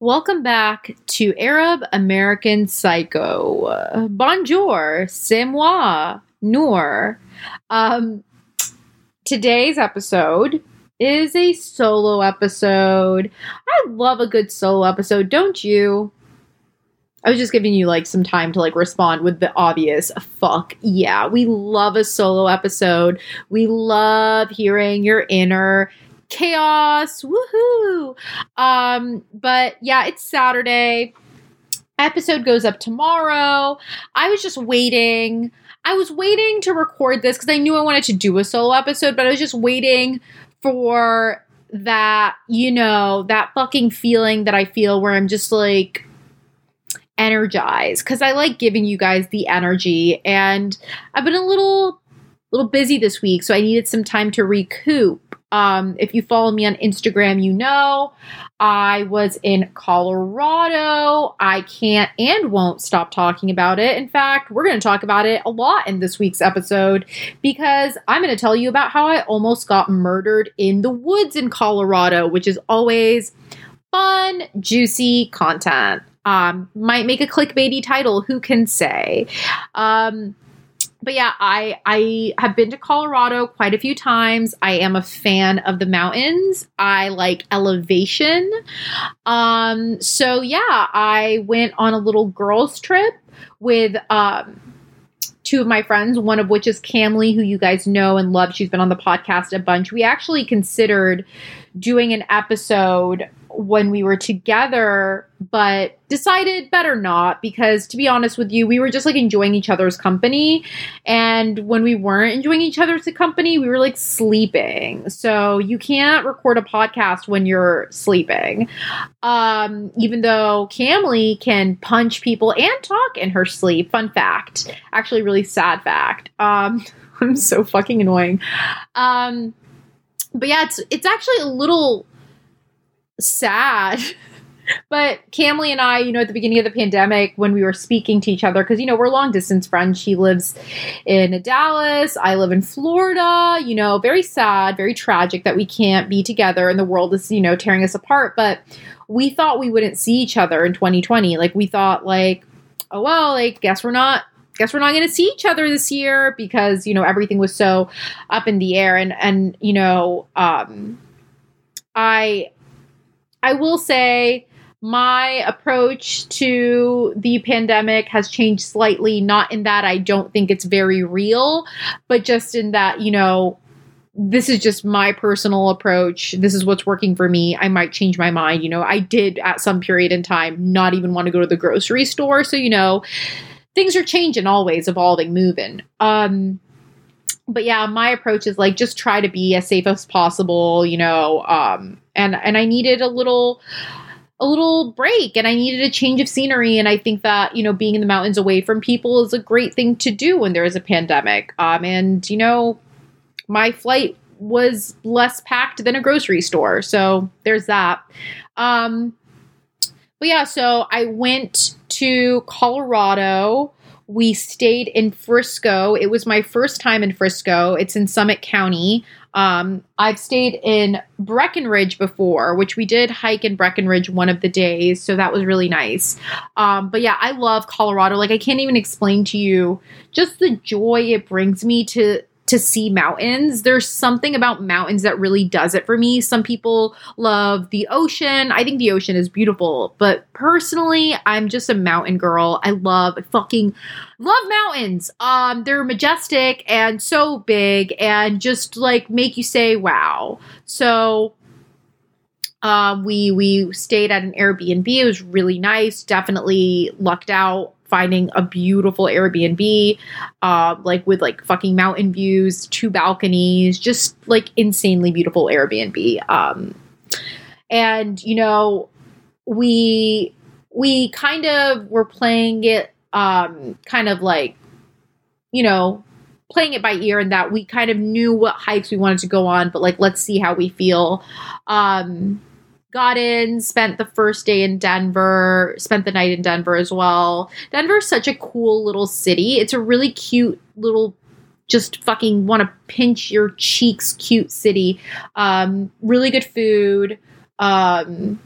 Welcome back to Arab American Psycho. Bonjour, c'est moi, Noor. Um, today's episode is a solo episode. I love a good solo episode, don't you? I was just giving you like some time to like respond with the obvious fuck yeah. We love a solo episode. We love hearing your inner chaos. Woohoo! Um, but yeah, it's Saturday. Episode goes up tomorrow. I was just waiting. I was waiting to record this because I knew I wanted to do a solo episode, but I was just waiting for that, you know, that fucking feeling that I feel where I'm just like energized because I like giving you guys the energy and I've been a little little busy this week so I needed some time to recoup um, if you follow me on Instagram, you know I was in Colorado. I can't and won't stop talking about it. In fact, we're going to talk about it a lot in this week's episode because I'm going to tell you about how I almost got murdered in the woods in Colorado, which is always fun, juicy content. Um, might make a clickbaity title, who can say? Um, but yeah, I I have been to Colorado quite a few times. I am a fan of the mountains. I like elevation. Um so yeah, I went on a little girls trip with um two of my friends, one of which is Camly, who you guys know and love. She's been on the podcast a bunch. We actually considered doing an episode when we were together, but decided better not because to be honest with you, we were just like enjoying each other's company. And when we weren't enjoying each other's company, we were like sleeping. So you can't record a podcast when you're sleeping. Um, even though Camly can punch people and talk in her sleep. Fun fact. Actually, really sad fact. Um, I'm so fucking annoying. Um, but yeah, it's it's actually a little sad. But Camly and I, you know, at the beginning of the pandemic, when we were speaking to each other, because, you know, we're long distance friends. She lives in Dallas. I live in Florida. You know, very sad, very tragic that we can't be together and the world is, you know, tearing us apart. But we thought we wouldn't see each other in 2020. Like, we thought, like, oh, well, like, guess we're not guess we're not going to see each other this year because you know everything was so up in the air and and you know um i I will say my approach to the pandemic has changed slightly, not in that I don't think it's very real, but just in that, you know, this is just my personal approach. This is what's working for me. I might change my mind. You know, I did at some period in time not even want to go to the grocery store. So, you know, things are changing, always evolving, moving. Um, but yeah, my approach is like just try to be as safe as possible, you know, um, and and I needed a little a little break and I needed a change of scenery. And I think that, you know, being in the mountains away from people is a great thing to do when there is a pandemic. Um, and, you know, my flight was less packed than a grocery store. So there's that. Um, but yeah, so I went to Colorado we stayed in Frisco. It was my first time in Frisco. It's in Summit County. Um, I've stayed in Breckenridge before, which we did hike in Breckenridge one of the days, so that was really nice. Um, but yeah, I love Colorado. Like I can't even explain to you just the joy it brings me to to see mountains. There's something about mountains that really does it for me. Some people love the ocean. I think the ocean is beautiful, but personally, I'm just a mountain girl. I love fucking love mountains. Um they're majestic and so big and just like make you say wow. So uh, we we stayed at an Airbnb. It was really nice. Definitely lucked out finding a beautiful Airbnb, uh, like with like fucking mountain views, two balconies, just like insanely beautiful Airbnb. Um, and you know, we we kind of were playing it, um, kind of like, you know, playing it by ear, and that we kind of knew what hikes we wanted to go on, but like, let's see how we feel. Um, got in, spent the first day in Denver, spent the night in Denver as well. Denver's such a cool little city. It's a really cute little just fucking want to pinch your cheeks cute city. Um, really good food. Um,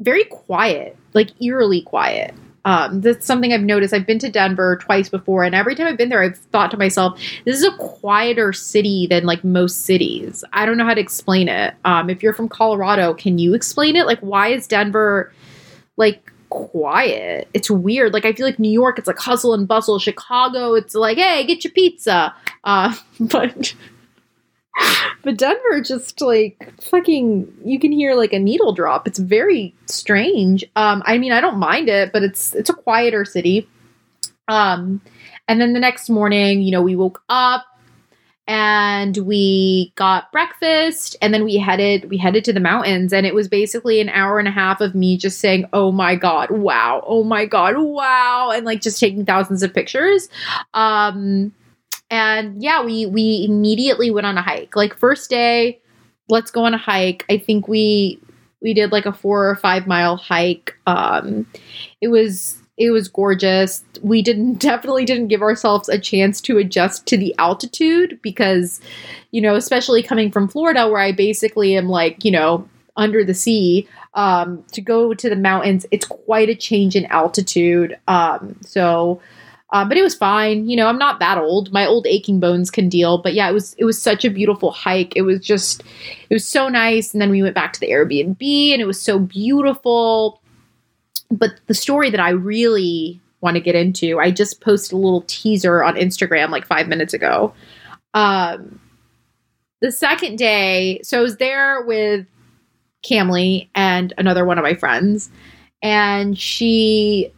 very quiet, like eerily quiet. Um, that's something I've noticed. I've been to Denver twice before, and every time I've been there, I've thought to myself, this is a quieter city than like most cities. I don't know how to explain it. Um, if you're from Colorado, can you explain it? Like, why is Denver like quiet? It's weird. Like, I feel like New York, it's like hustle and bustle. Chicago, it's like, hey, get your pizza. Uh, but but Denver just like fucking you can hear like a needle drop. It's very strange. Um I mean I don't mind it, but it's it's a quieter city. Um and then the next morning, you know, we woke up and we got breakfast and then we headed we headed to the mountains and it was basically an hour and a half of me just saying oh my god wow oh my god wow and like just taking thousands of pictures um and yeah, we we immediately went on a hike. Like first day, let's go on a hike. I think we we did like a 4 or 5 mile hike. Um it was it was gorgeous. We didn't definitely didn't give ourselves a chance to adjust to the altitude because you know, especially coming from Florida where I basically am like, you know, under the sea um to go to the mountains, it's quite a change in altitude. Um so uh, but it was fine. You know, I'm not that old. My old aching bones can deal. But yeah, it was it was such a beautiful hike. It was just it was so nice. And then we went back to the Airbnb and it was so beautiful. But the story that I really want to get into, I just posted a little teaser on Instagram like five minutes ago. Um, the second day, so I was there with Camly and another one of my friends, and she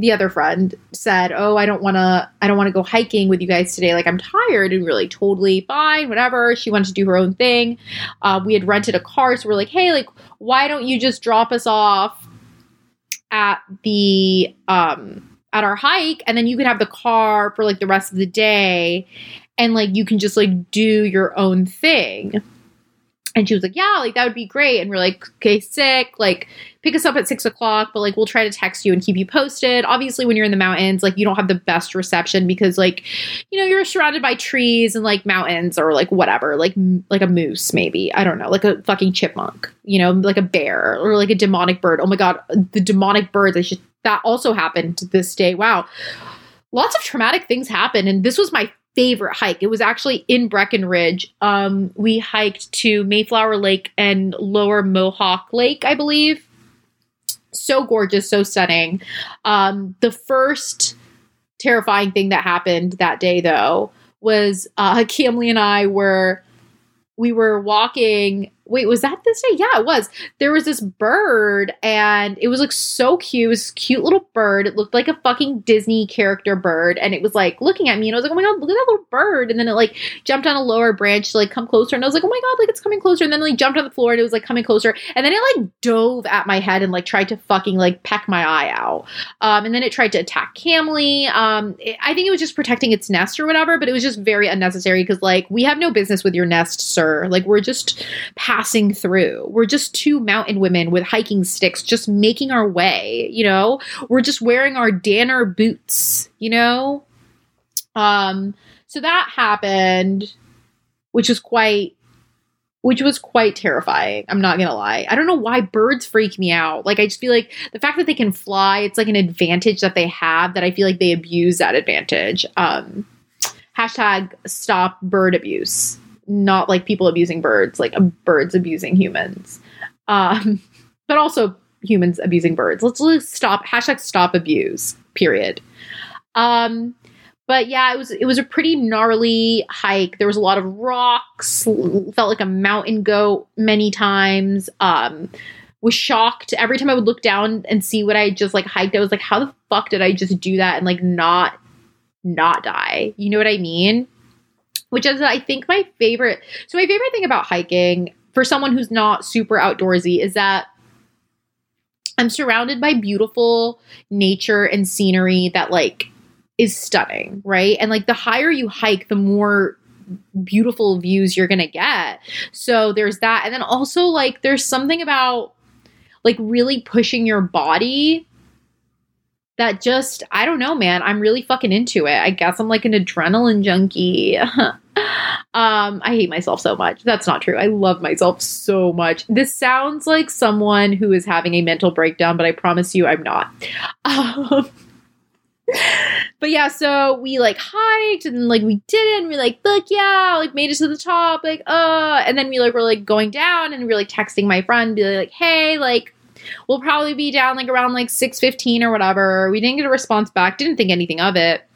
the other friend said, "Oh, I don't want to I don't want to go hiking with you guys today. Like I'm tired." And really totally fine, whatever. She wanted to do her own thing. Uh, we had rented a car, so we're like, "Hey, like why don't you just drop us off at the um at our hike and then you can have the car for like the rest of the day and like you can just like do your own thing." And she was like, Yeah, like that would be great. And we're like, Okay, sick. Like, pick us up at six o'clock, but like we'll try to text you and keep you posted. Obviously, when you're in the mountains, like you don't have the best reception because like, you know, you're surrounded by trees and like mountains or like whatever, like like a moose, maybe. I don't know, like a fucking chipmunk, you know, like a bear or like a demonic bird. Oh my god, the demonic birds. I should that also happened this day. Wow. Lots of traumatic things happen. And this was my favorite hike. It was actually in Breckenridge. Um, we hiked to Mayflower Lake and Lower Mohawk Lake, I believe. So gorgeous, so stunning. Um, the first terrifying thing that happened that day, though, was uh, Camly and I were we were walking wait, was that this day? Yeah, it was. There was this bird and it was like so cute. It was cute little bird. It looked like a fucking Disney character bird. And it was like looking at me and I was like, oh my God, look at that little bird. And then it like jumped on a lower branch to like come closer. And I was like, oh my God, like it's coming closer. And then like jumped on the floor and it was like coming closer. And then it like dove at my head and like tried to fucking like peck my eye out. Um, and then it tried to attack Camly. Um, it, I think it was just protecting its nest or whatever, but it was just very unnecessary because like we have no business with your nest, sir. Like we're just passing through. We're just two mountain women with hiking sticks just making our way, you know? We're just wearing our Danner boots, you know? Um so that happened which was quite which was quite terrifying. I'm not gonna lie. I don't know why birds freak me out. Like I just feel like the fact that they can fly, it's like an advantage that they have that I feel like they abuse that advantage. Um, hashtag stop bird abuse not like people abusing birds, like birds abusing humans. Um, but also humans abusing birds. Let's, let's stop hashtag stop abuse. Period. Um, but yeah, it was it was a pretty gnarly hike. There was a lot of rocks. Felt like a mountain goat many times. Um, was shocked every time I would look down and see what I just like hiked. I was like, how the fuck did I just do that and like not not die? You know what I mean? Which is I think my favorite. So my favorite thing about hiking for someone who's not super outdoorsy is that I'm surrounded by beautiful nature and scenery that like is stunning, right? And like the higher you hike, the more beautiful views you're going to get. So there's that. And then also like there's something about like really pushing your body that just I don't know, man. I'm really fucking into it. I guess I'm like an adrenaline junkie. Um, I hate myself so much. That's not true. I love myself so much. This sounds like someone who is having a mental breakdown, but I promise you I'm not. Um, but yeah, so we like hiked and like we did it and we like, look, yeah, like made it to the top, like, uh, and then we like were like going down and we are like texting my friend, be like, hey, like, we'll probably be down like around like 6.15 or whatever. We didn't get a response back, didn't think anything of it.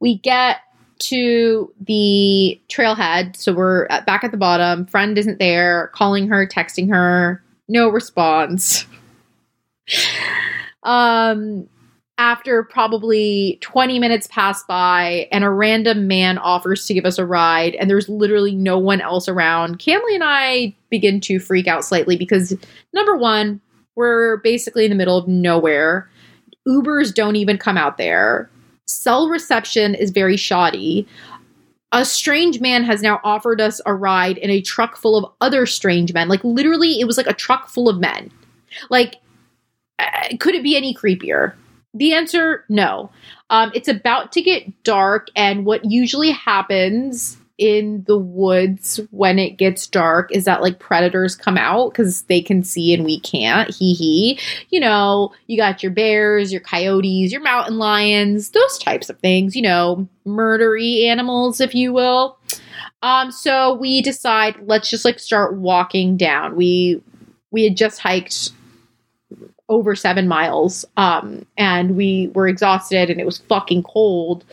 We get to the trailhead, so we're at, back at the bottom. Friend isn't there, calling her, texting her, no response. um after probably 20 minutes pass by and a random man offers to give us a ride and there's literally no one else around, Camly and I begin to freak out slightly because number one, we're basically in the middle of nowhere. Ubers don't even come out there. Cell reception is very shoddy. A strange man has now offered us a ride in a truck full of other strange men. Like literally, it was like a truck full of men. Like, uh, could it be any creepier? The answer no. Um, it's about to get dark, and what usually happens in the woods when it gets dark is that like predators come out because they can see and we can't. Hee hee. You know, you got your bears, your coyotes, your mountain lions, those types of things, you know, murdery animals, if you will. Um, so we decide let's just like start walking down. We we had just hiked over seven miles. Um, and we were exhausted and it was fucking cold.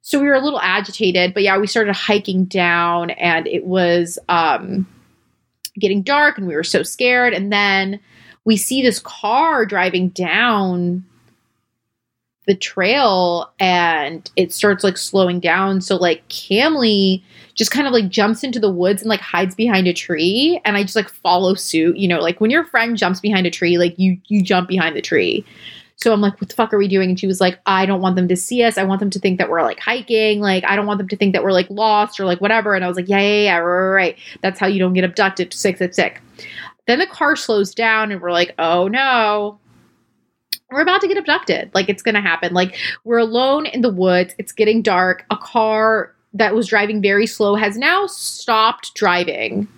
So we were a little agitated, but yeah, we started hiking down and it was um, getting dark and we were so scared. And then we see this car driving down the trail and it starts like slowing down. So like Camly just kind of like jumps into the woods and like hides behind a tree and I just like follow suit. You know, like when your friend jumps behind a tree, like you you jump behind the tree. So I'm like, what the fuck are we doing? And she was like, I don't want them to see us. I want them to think that we're like hiking. Like, I don't want them to think that we're like lost or like whatever. And I was like, yeah, yeah, yeah, right, right. That's how you don't get abducted. Sick, sick, sick. Then the car slows down and we're like, oh no, we're about to get abducted. Like it's going to happen. Like we're alone in the woods. It's getting dark. A car that was driving very slow has now stopped driving.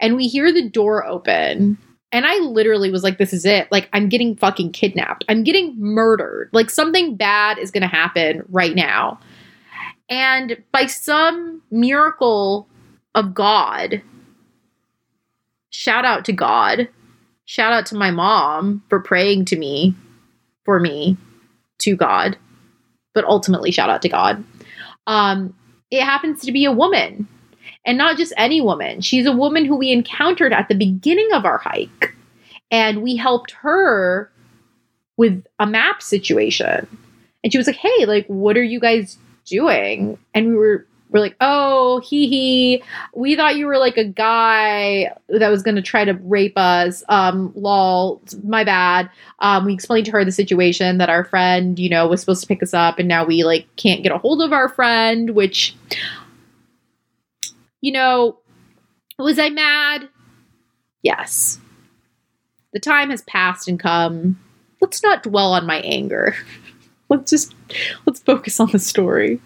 And we hear the door open. And I literally was like, this is it. Like, I'm getting fucking kidnapped. I'm getting murdered. Like, something bad is going to happen right now. And by some miracle of God, shout out to God, shout out to my mom for praying to me, for me, to God, but ultimately shout out to God. Um, it happens to be a woman. And not just any woman. She's a woman who we encountered at the beginning of our hike. And we helped her with a map situation. And she was like, Hey, like, what are you guys doing? And we were we're like, oh, hee hee. We thought you were like a guy that was going to try to rape us. Um, lol, my bad. Um, we explained to her the situation that our friend, you know, was supposed to pick us up, and now we like can't get a hold of our friend. Which, you know, was I mad? Yes. The time has passed and come. Let's not dwell on my anger. let's just let's focus on the story.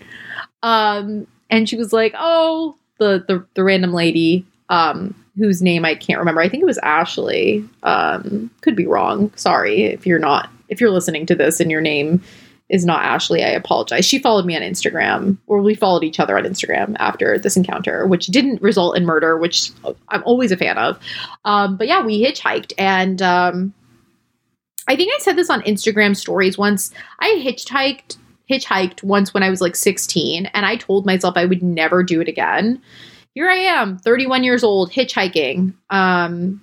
Um, and she was like, "Oh, the the, the random lady um, whose name I can't remember. I think it was Ashley. Um, could be wrong. Sorry if you're not if you're listening to this and your name is not Ashley. I apologize. She followed me on Instagram, or we followed each other on Instagram after this encounter, which didn't result in murder, which I'm always a fan of. Um, but yeah, we hitchhiked, and um, I think I said this on Instagram stories once. I hitchhiked hitchhiked once when I was like 16, and I told myself I would never do it again. Here I am, 31 years old, hitchhiking. Um,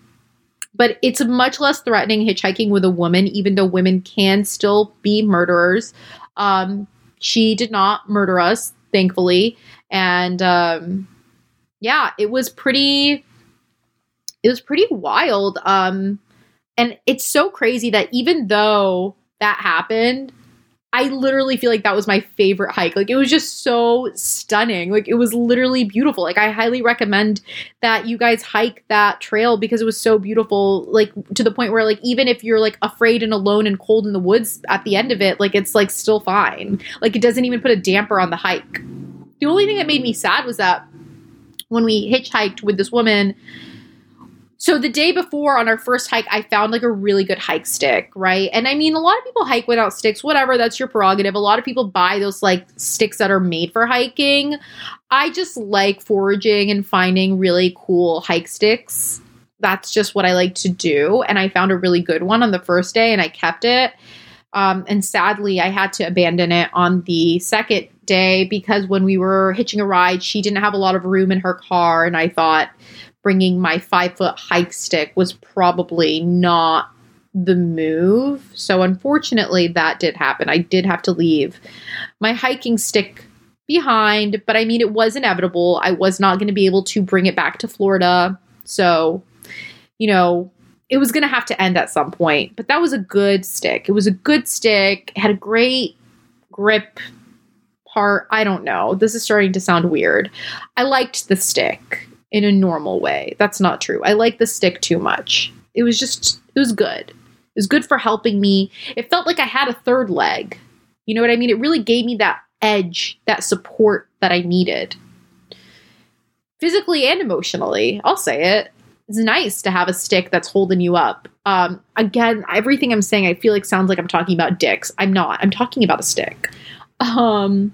but it's much less threatening hitchhiking with a woman, even though women can still be murderers. Um, she did not murder us, thankfully. And um, yeah, it was pretty. It was pretty wild. Um, and it's so crazy that even though that happened, I literally feel like that was my favorite hike. Like it was just so stunning. Like it was literally beautiful. Like I highly recommend that you guys hike that trail because it was so beautiful. Like to the point where like even if you're like afraid and alone and cold in the woods at the end of it, like it's like still fine. Like it doesn't even put a damper on the hike. the only thing that made me sad was that when we hitchhiked with this woman, so the day before on our first hike, I found like a really good hike stick, right? And I mean, a lot of people hike without sticks, whatever, that's your prerogative. A lot of people buy those like sticks that are made for hiking. I just like foraging and finding really cool hike sticks. That's just what I like to do. And I found a really good one on the first day and I kept it. Um, and sadly, I had to abandon it on the second day because when we were hitching a ride, she didn't have a lot of room in her car. And I thought, bringing my five foot hike stick was probably not the move. So, unfortunately, that did happen. I did have to leave my hiking stick behind, but I mean, it was inevitable. I was not going to be able to bring it back to Florida. So, you know, it was going to have to end at some point. But that was a good stick. It was a good stick, it had a great grip part. I don't know. This is starting to sound weird. I liked the stick in a normal way. That's not true. I like the stick too much. It was just, it was good. It was good for helping me. It felt like I had a third leg. You know what I mean? It really gave me that edge, that support that I needed. Physically and emotionally, I'll say it. It's nice to have a stick that's holding you up. Um, again, everything I'm saying, I feel like sounds like I'm talking about dicks. I'm not. I'm talking about a stick. Um,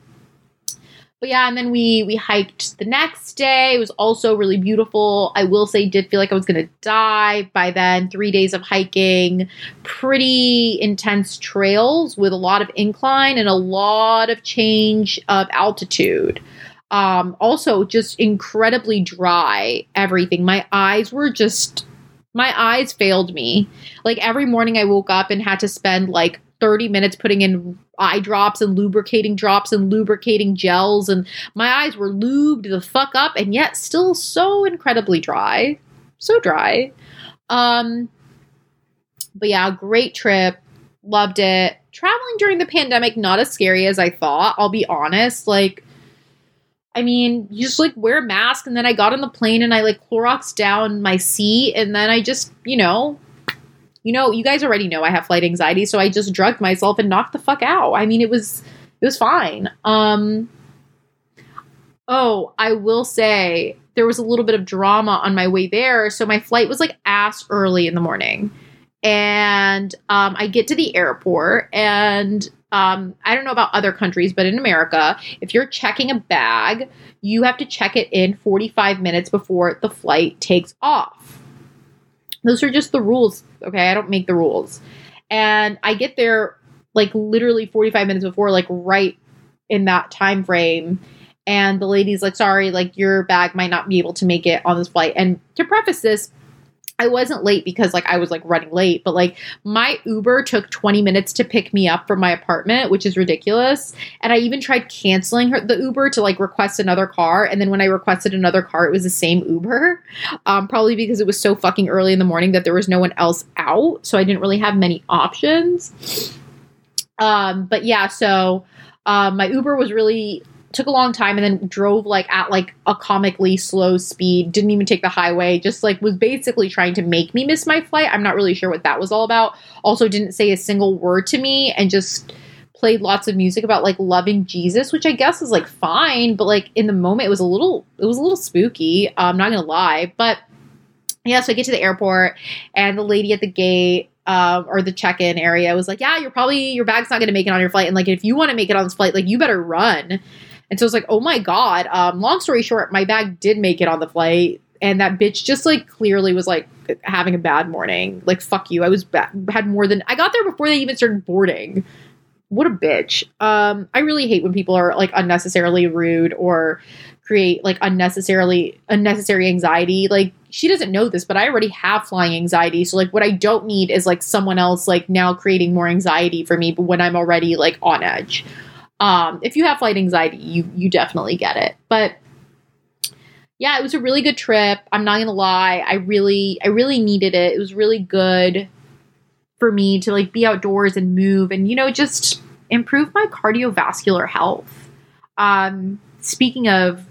but yeah, and then we we hiked the next day. It was also really beautiful. I will say, did feel like I was gonna die by then. Three days of hiking, pretty intense trails with a lot of incline and a lot of change of altitude. Um, also, just incredibly dry. Everything. My eyes were just my eyes failed me. Like every morning I woke up and had to spend like 30 minutes putting in eye drops and lubricating drops and lubricating gels and my eyes were lubed the fuck up and yet still so incredibly dry so dry. Um but yeah great trip. Loved it. Traveling during the pandemic not as scary as i thought i'll be honest. Like I mean, you just like wear a mask, and then I got on the plane and I like Clorox down my seat, and then I just, you know, you know, you guys already know I have flight anxiety, so I just drugged myself and knocked the fuck out. I mean, it was it was fine. Um Oh, I will say there was a little bit of drama on my way there, so my flight was like ass early in the morning. And um, I get to the airport, and um, I don't know about other countries, but in America, if you're checking a bag, you have to check it in 45 minutes before the flight takes off. Those are just the rules. Okay. I don't make the rules. And I get there like literally 45 minutes before, like right in that time frame. And the lady's like, sorry, like your bag might not be able to make it on this flight. And to preface this, I wasn't late because like I was like running late, but like my Uber took 20 minutes to pick me up from my apartment, which is ridiculous. And I even tried canceling her the Uber to like request another car. And then when I requested another car, it was the same Uber. Um, probably because it was so fucking early in the morning that there was no one else out. So I didn't really have many options. Um, but yeah, so um, my Uber was really took a long time and then drove like at like a comically slow speed didn't even take the highway just like was basically trying to make me miss my flight. I'm not really sure what that was all about. Also didn't say a single word to me and just played lots of music about like loving jesus which i guess is like fine but like in the moment it was a little it was a little spooky i'm not gonna lie. But yeah so i get to the airport and the lady at the gate uh, or the check-in area was like, "Yeah, you're probably your bag's not going to make it on your flight, and like if you want to make it on this flight, like you better run." And so it's like, oh my God. Um, long story short, my bag did make it on the flight. And that bitch just like clearly was like having a bad morning. Like, fuck you. I was ba- had more than I got there before they even started boarding. What a bitch. Um, I really hate when people are like unnecessarily rude or create like unnecessarily unnecessary anxiety. Like she doesn't know this, but I already have flying anxiety. So like what I don't need is like someone else like now creating more anxiety for me, but when I'm already like on edge. Um, if you have flight anxiety, you you definitely get it. But yeah, it was a really good trip. I'm not gonna lie. I really I really needed it. It was really good for me to like be outdoors and move and you know just improve my cardiovascular health. Um, speaking of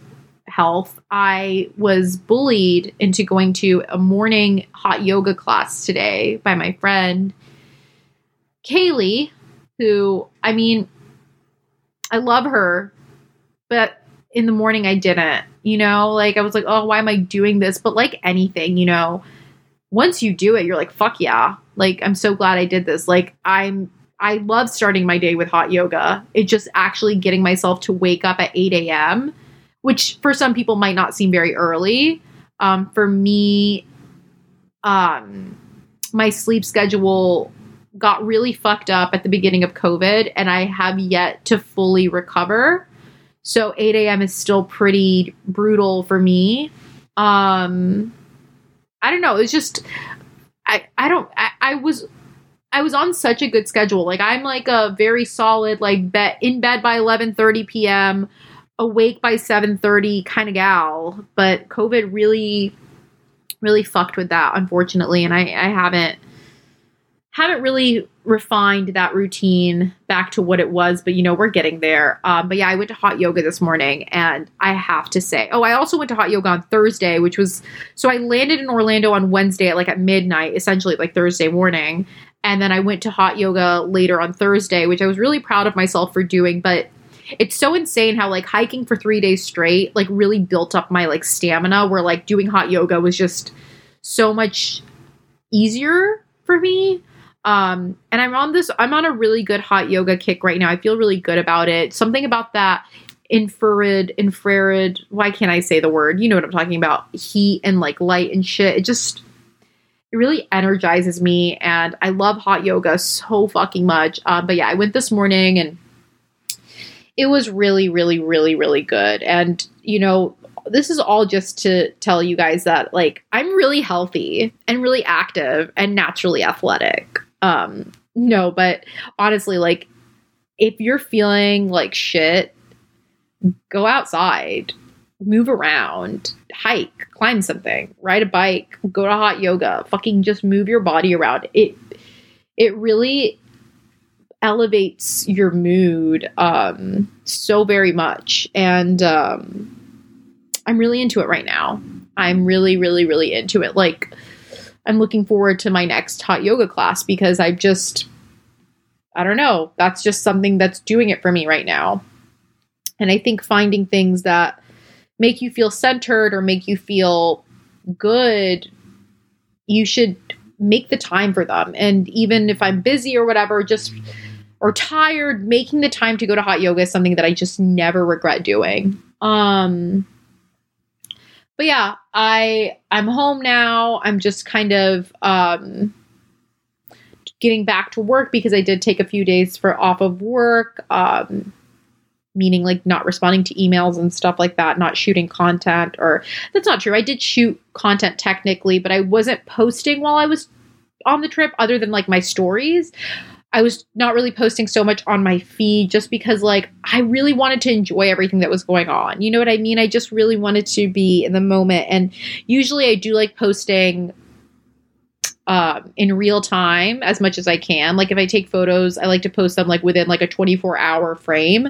health, I was bullied into going to a morning hot yoga class today by my friend Kaylee, who I mean I love her, but in the morning I didn't. You know, like I was like, oh, why am I doing this? But like anything, you know, once you do it, you're like, fuck yeah. Like, I'm so glad I did this. Like, I'm, I love starting my day with hot yoga. It's just actually getting myself to wake up at 8 a.m., which for some people might not seem very early. Um, for me, um, my sleep schedule got really fucked up at the beginning of COVID, and I have yet to fully recover. So 8 a.m. is still pretty brutal for me. Um, I don't know. It's just I I don't I, I was I was on such a good schedule. Like I'm like a very solid like bet in bed by 11:30 p.m., awake by 7:30 kind of gal, but COVID really really fucked with that unfortunately and I I haven't haven't really refined that routine back to what it was, but you know, we're getting there. Um, but yeah, I went to hot yoga this morning and I have to say, oh, I also went to hot yoga on Thursday, which was so I landed in Orlando on Wednesday at like at midnight, essentially like Thursday morning. And then I went to hot yoga later on Thursday, which I was really proud of myself for doing. But it's so insane how like hiking for three days straight, like really built up my like stamina where like doing hot yoga was just so much easier for me um, and I'm on this, I'm on a really good hot yoga kick right now. I feel really good about it. Something about that infrared, infrared, why can't I say the word? You know what I'm talking about. Heat and like light and shit. It just, it really energizes me. And I love hot yoga so fucking much. Um, but yeah, I went this morning and it was really, really, really, really good. And, you know, this is all just to tell you guys that like I'm really healthy and really active and naturally athletic. Um, no, but honestly, like if you're feeling like shit, go outside, move around, hike, climb something, ride a bike, go to hot yoga, fucking just move your body around. It it really elevates your mood um so very much and um I'm really into it right now. I'm really really really into it. Like I'm looking forward to my next hot yoga class because I just, I don't know, that's just something that's doing it for me right now. And I think finding things that make you feel centered or make you feel good, you should make the time for them. And even if I'm busy or whatever, just or tired, making the time to go to hot yoga is something that I just never regret doing. Um but yeah, I I'm home now. I'm just kind of um getting back to work because I did take a few days for off of work. Um meaning like not responding to emails and stuff like that, not shooting content or that's not true. I did shoot content technically, but I wasn't posting while I was on the trip other than like my stories. I was not really posting so much on my feed just because, like, I really wanted to enjoy everything that was going on. You know what I mean? I just really wanted to be in the moment. And usually I do like posting um, in real time as much as I can. Like, if I take photos, I like to post them like within like a 24 hour frame.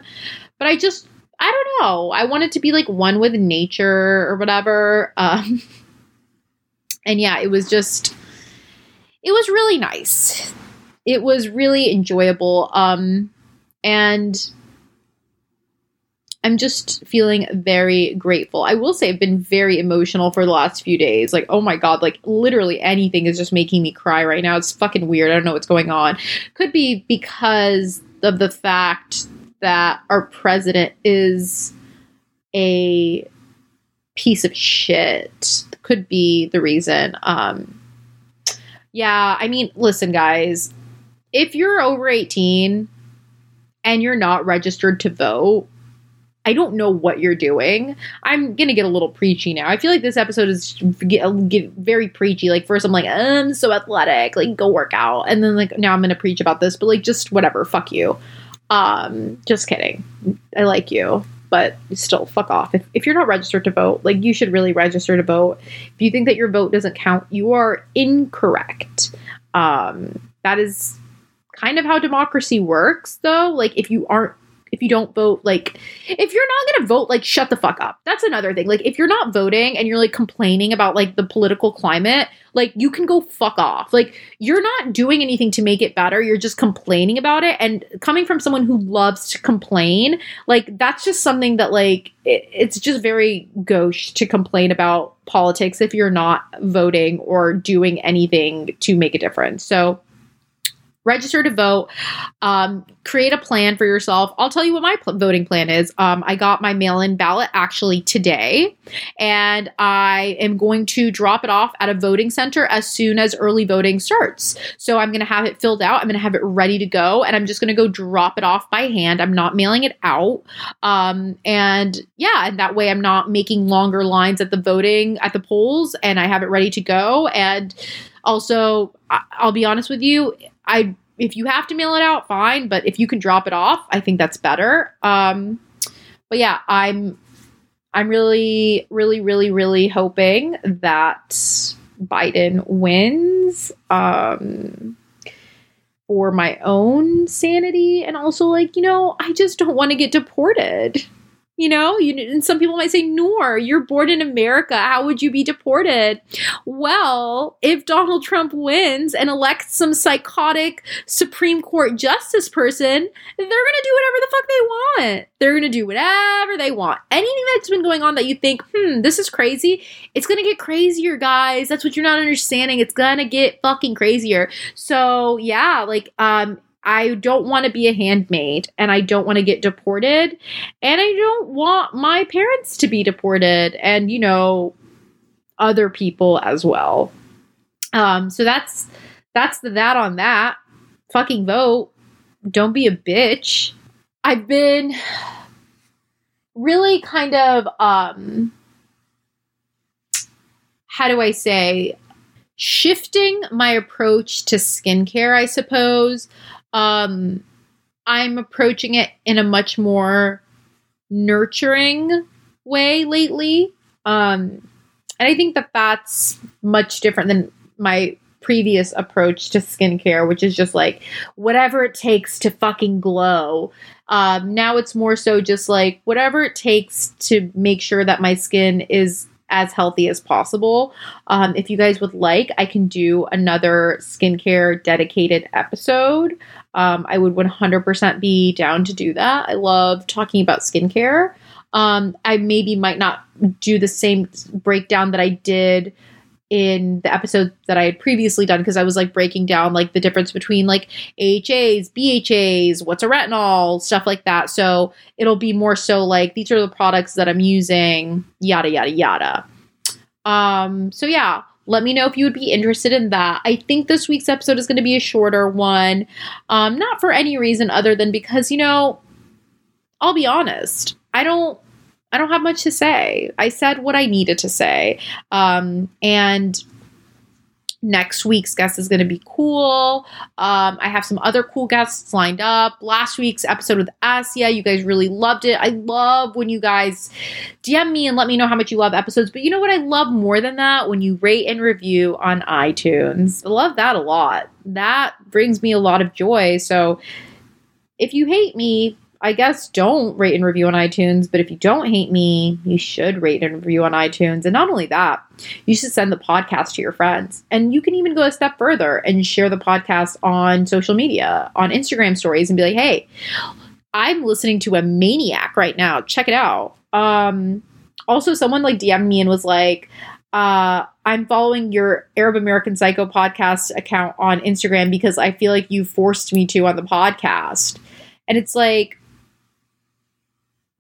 But I just, I don't know. I wanted to be like one with nature or whatever. Um, and yeah, it was just, it was really nice it was really enjoyable. Um, and I'm just feeling very grateful. I will say I've been very emotional for the last few days. Like, oh my God, like literally anything is just making me cry right now. It's fucking weird. I don't know what's going on. Could be because of the fact that our president is a piece of shit. Could be the reason. Um, yeah, I mean, listen, guys, if you're over 18 and you're not registered to vote, I don't know what you're doing. I'm gonna get a little preachy now. I feel like this episode is get, get very preachy. Like first, I'm like, I'm so athletic, like go work out, and then like now I'm gonna preach about this. But like, just whatever, fuck you. Um, just kidding. I like you, but still, fuck off. If if you're not registered to vote, like you should really register to vote. If you think that your vote doesn't count, you are incorrect. Um, that is kind of how democracy works though like if you aren't if you don't vote, like if you're not gonna vote, like shut the fuck up. That's another thing. Like if you're not voting and you're like complaining about like the political climate, like you can go fuck off. Like you're not doing anything to make it better. You're just complaining about it. And coming from someone who loves to complain, like that's just something that like it, it's just very gauche to complain about politics if you're not voting or doing anything to make a difference. So register to vote um, create a plan for yourself. I'll tell you what my pl- voting plan is. Um, i got my mail-in ballot actually today and i am going to drop it off at a voting center as soon as early voting starts. So i'm going to have it filled out. I'm going to have it ready to go and i'm just going to go drop it off by hand. I'm not mailing it out. Um, and yeah and that way i'm not making longer lines at the voting at the polls and i have it ready to go. And also i'll be honest with you I if you have to mail it out, fine. But if you can drop it off, I think that's better. Um, but yeah, I'm I'm really, really, really, really hoping that Biden wins. Um, for my own sanity and also like you know i just don't want to get deported you know, you, and some people might say, Noor, you're born in America. How would you be deported? Well, if Donald Trump wins and elects some psychotic Supreme Court justice person, they're going to do whatever the fuck they want. They're going to do whatever they want. Anything that's been going on that you think, hmm, this is crazy, it's going to get crazier, guys. That's what you're not understanding. It's going to get fucking crazier. So, yeah, like, um, I don't want to be a handmaid and I don't want to get deported and I don't want my parents to be deported and you know other people as well. Um so that's that's the that on that. Fucking vote. Don't be a bitch. I've been really kind of um how do I say shifting my approach to skincare, I suppose um, I'm approaching it in a much more nurturing way lately. Um, and I think that that's much different than my previous approach to skincare, which is just like whatever it takes to fucking glow. Um, now it's more so just like whatever it takes to make sure that my skin is as healthy as possible. Um, if you guys would like, I can do another skincare dedicated episode. Um, I would 100% be down to do that. I love talking about skincare. Um, I maybe might not do the same breakdown that I did in the episode that I had previously done because I was like breaking down like the difference between like AHAs, BHAs, what's a retinol, stuff like that. So it'll be more so like these are the products that I'm using, yada yada yada. Um, so yeah, let me know if you would be interested in that. I think this week's episode is going to be a shorter one. Um, not for any reason other than because, you know, I'll be honest. I don't I don't have much to say. I said what I needed to say. Um, and next week's guest is going to be cool. Um, I have some other cool guests lined up. Last week's episode with Asia, you guys really loved it. I love when you guys DM me and let me know how much you love episodes. But you know what I love more than that? When you rate and review on iTunes. I love that a lot. That brings me a lot of joy. So if you hate me, I guess don't rate and review on iTunes, but if you don't hate me, you should rate and review on iTunes. And not only that, you should send the podcast to your friends. And you can even go a step further and share the podcast on social media, on Instagram stories, and be like, hey, I'm listening to a maniac right now. Check it out. Um, also, someone like DM'd me and was like, uh, I'm following your Arab American Psycho podcast account on Instagram because I feel like you forced me to on the podcast. And it's like,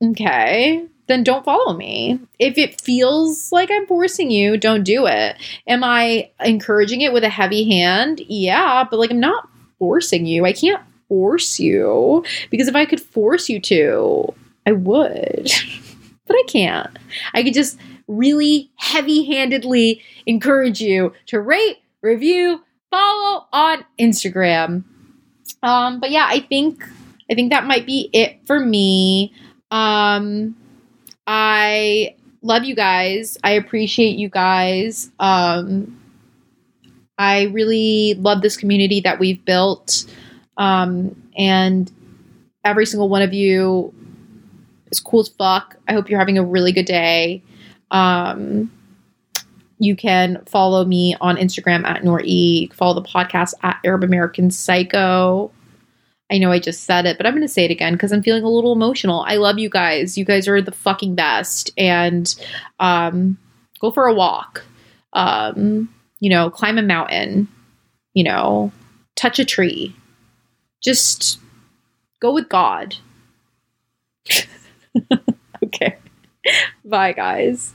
okay, then don't follow me. If it feels like I'm forcing you, don't do it. Am I encouraging it with a heavy hand? Yeah, but like I'm not forcing you. I can't force you because if I could force you to, I would. but I can't. I could just really heavy handedly encourage you to rate, review, follow on Instagram. Um, but yeah, I think I think that might be it for me. Um, I love you guys. I appreciate you guys. Um, I really love this community that we've built. Um, and every single one of you is cool as fuck. I hope you're having a really good day. Um, you can follow me on Instagram at Nor E. Follow the podcast at Arab American Psycho. I know I just said it, but I'm going to say it again because I'm feeling a little emotional. I love you guys. You guys are the fucking best. And um, go for a walk. Um, you know, climb a mountain. You know, touch a tree. Just go with God. okay. Bye, guys.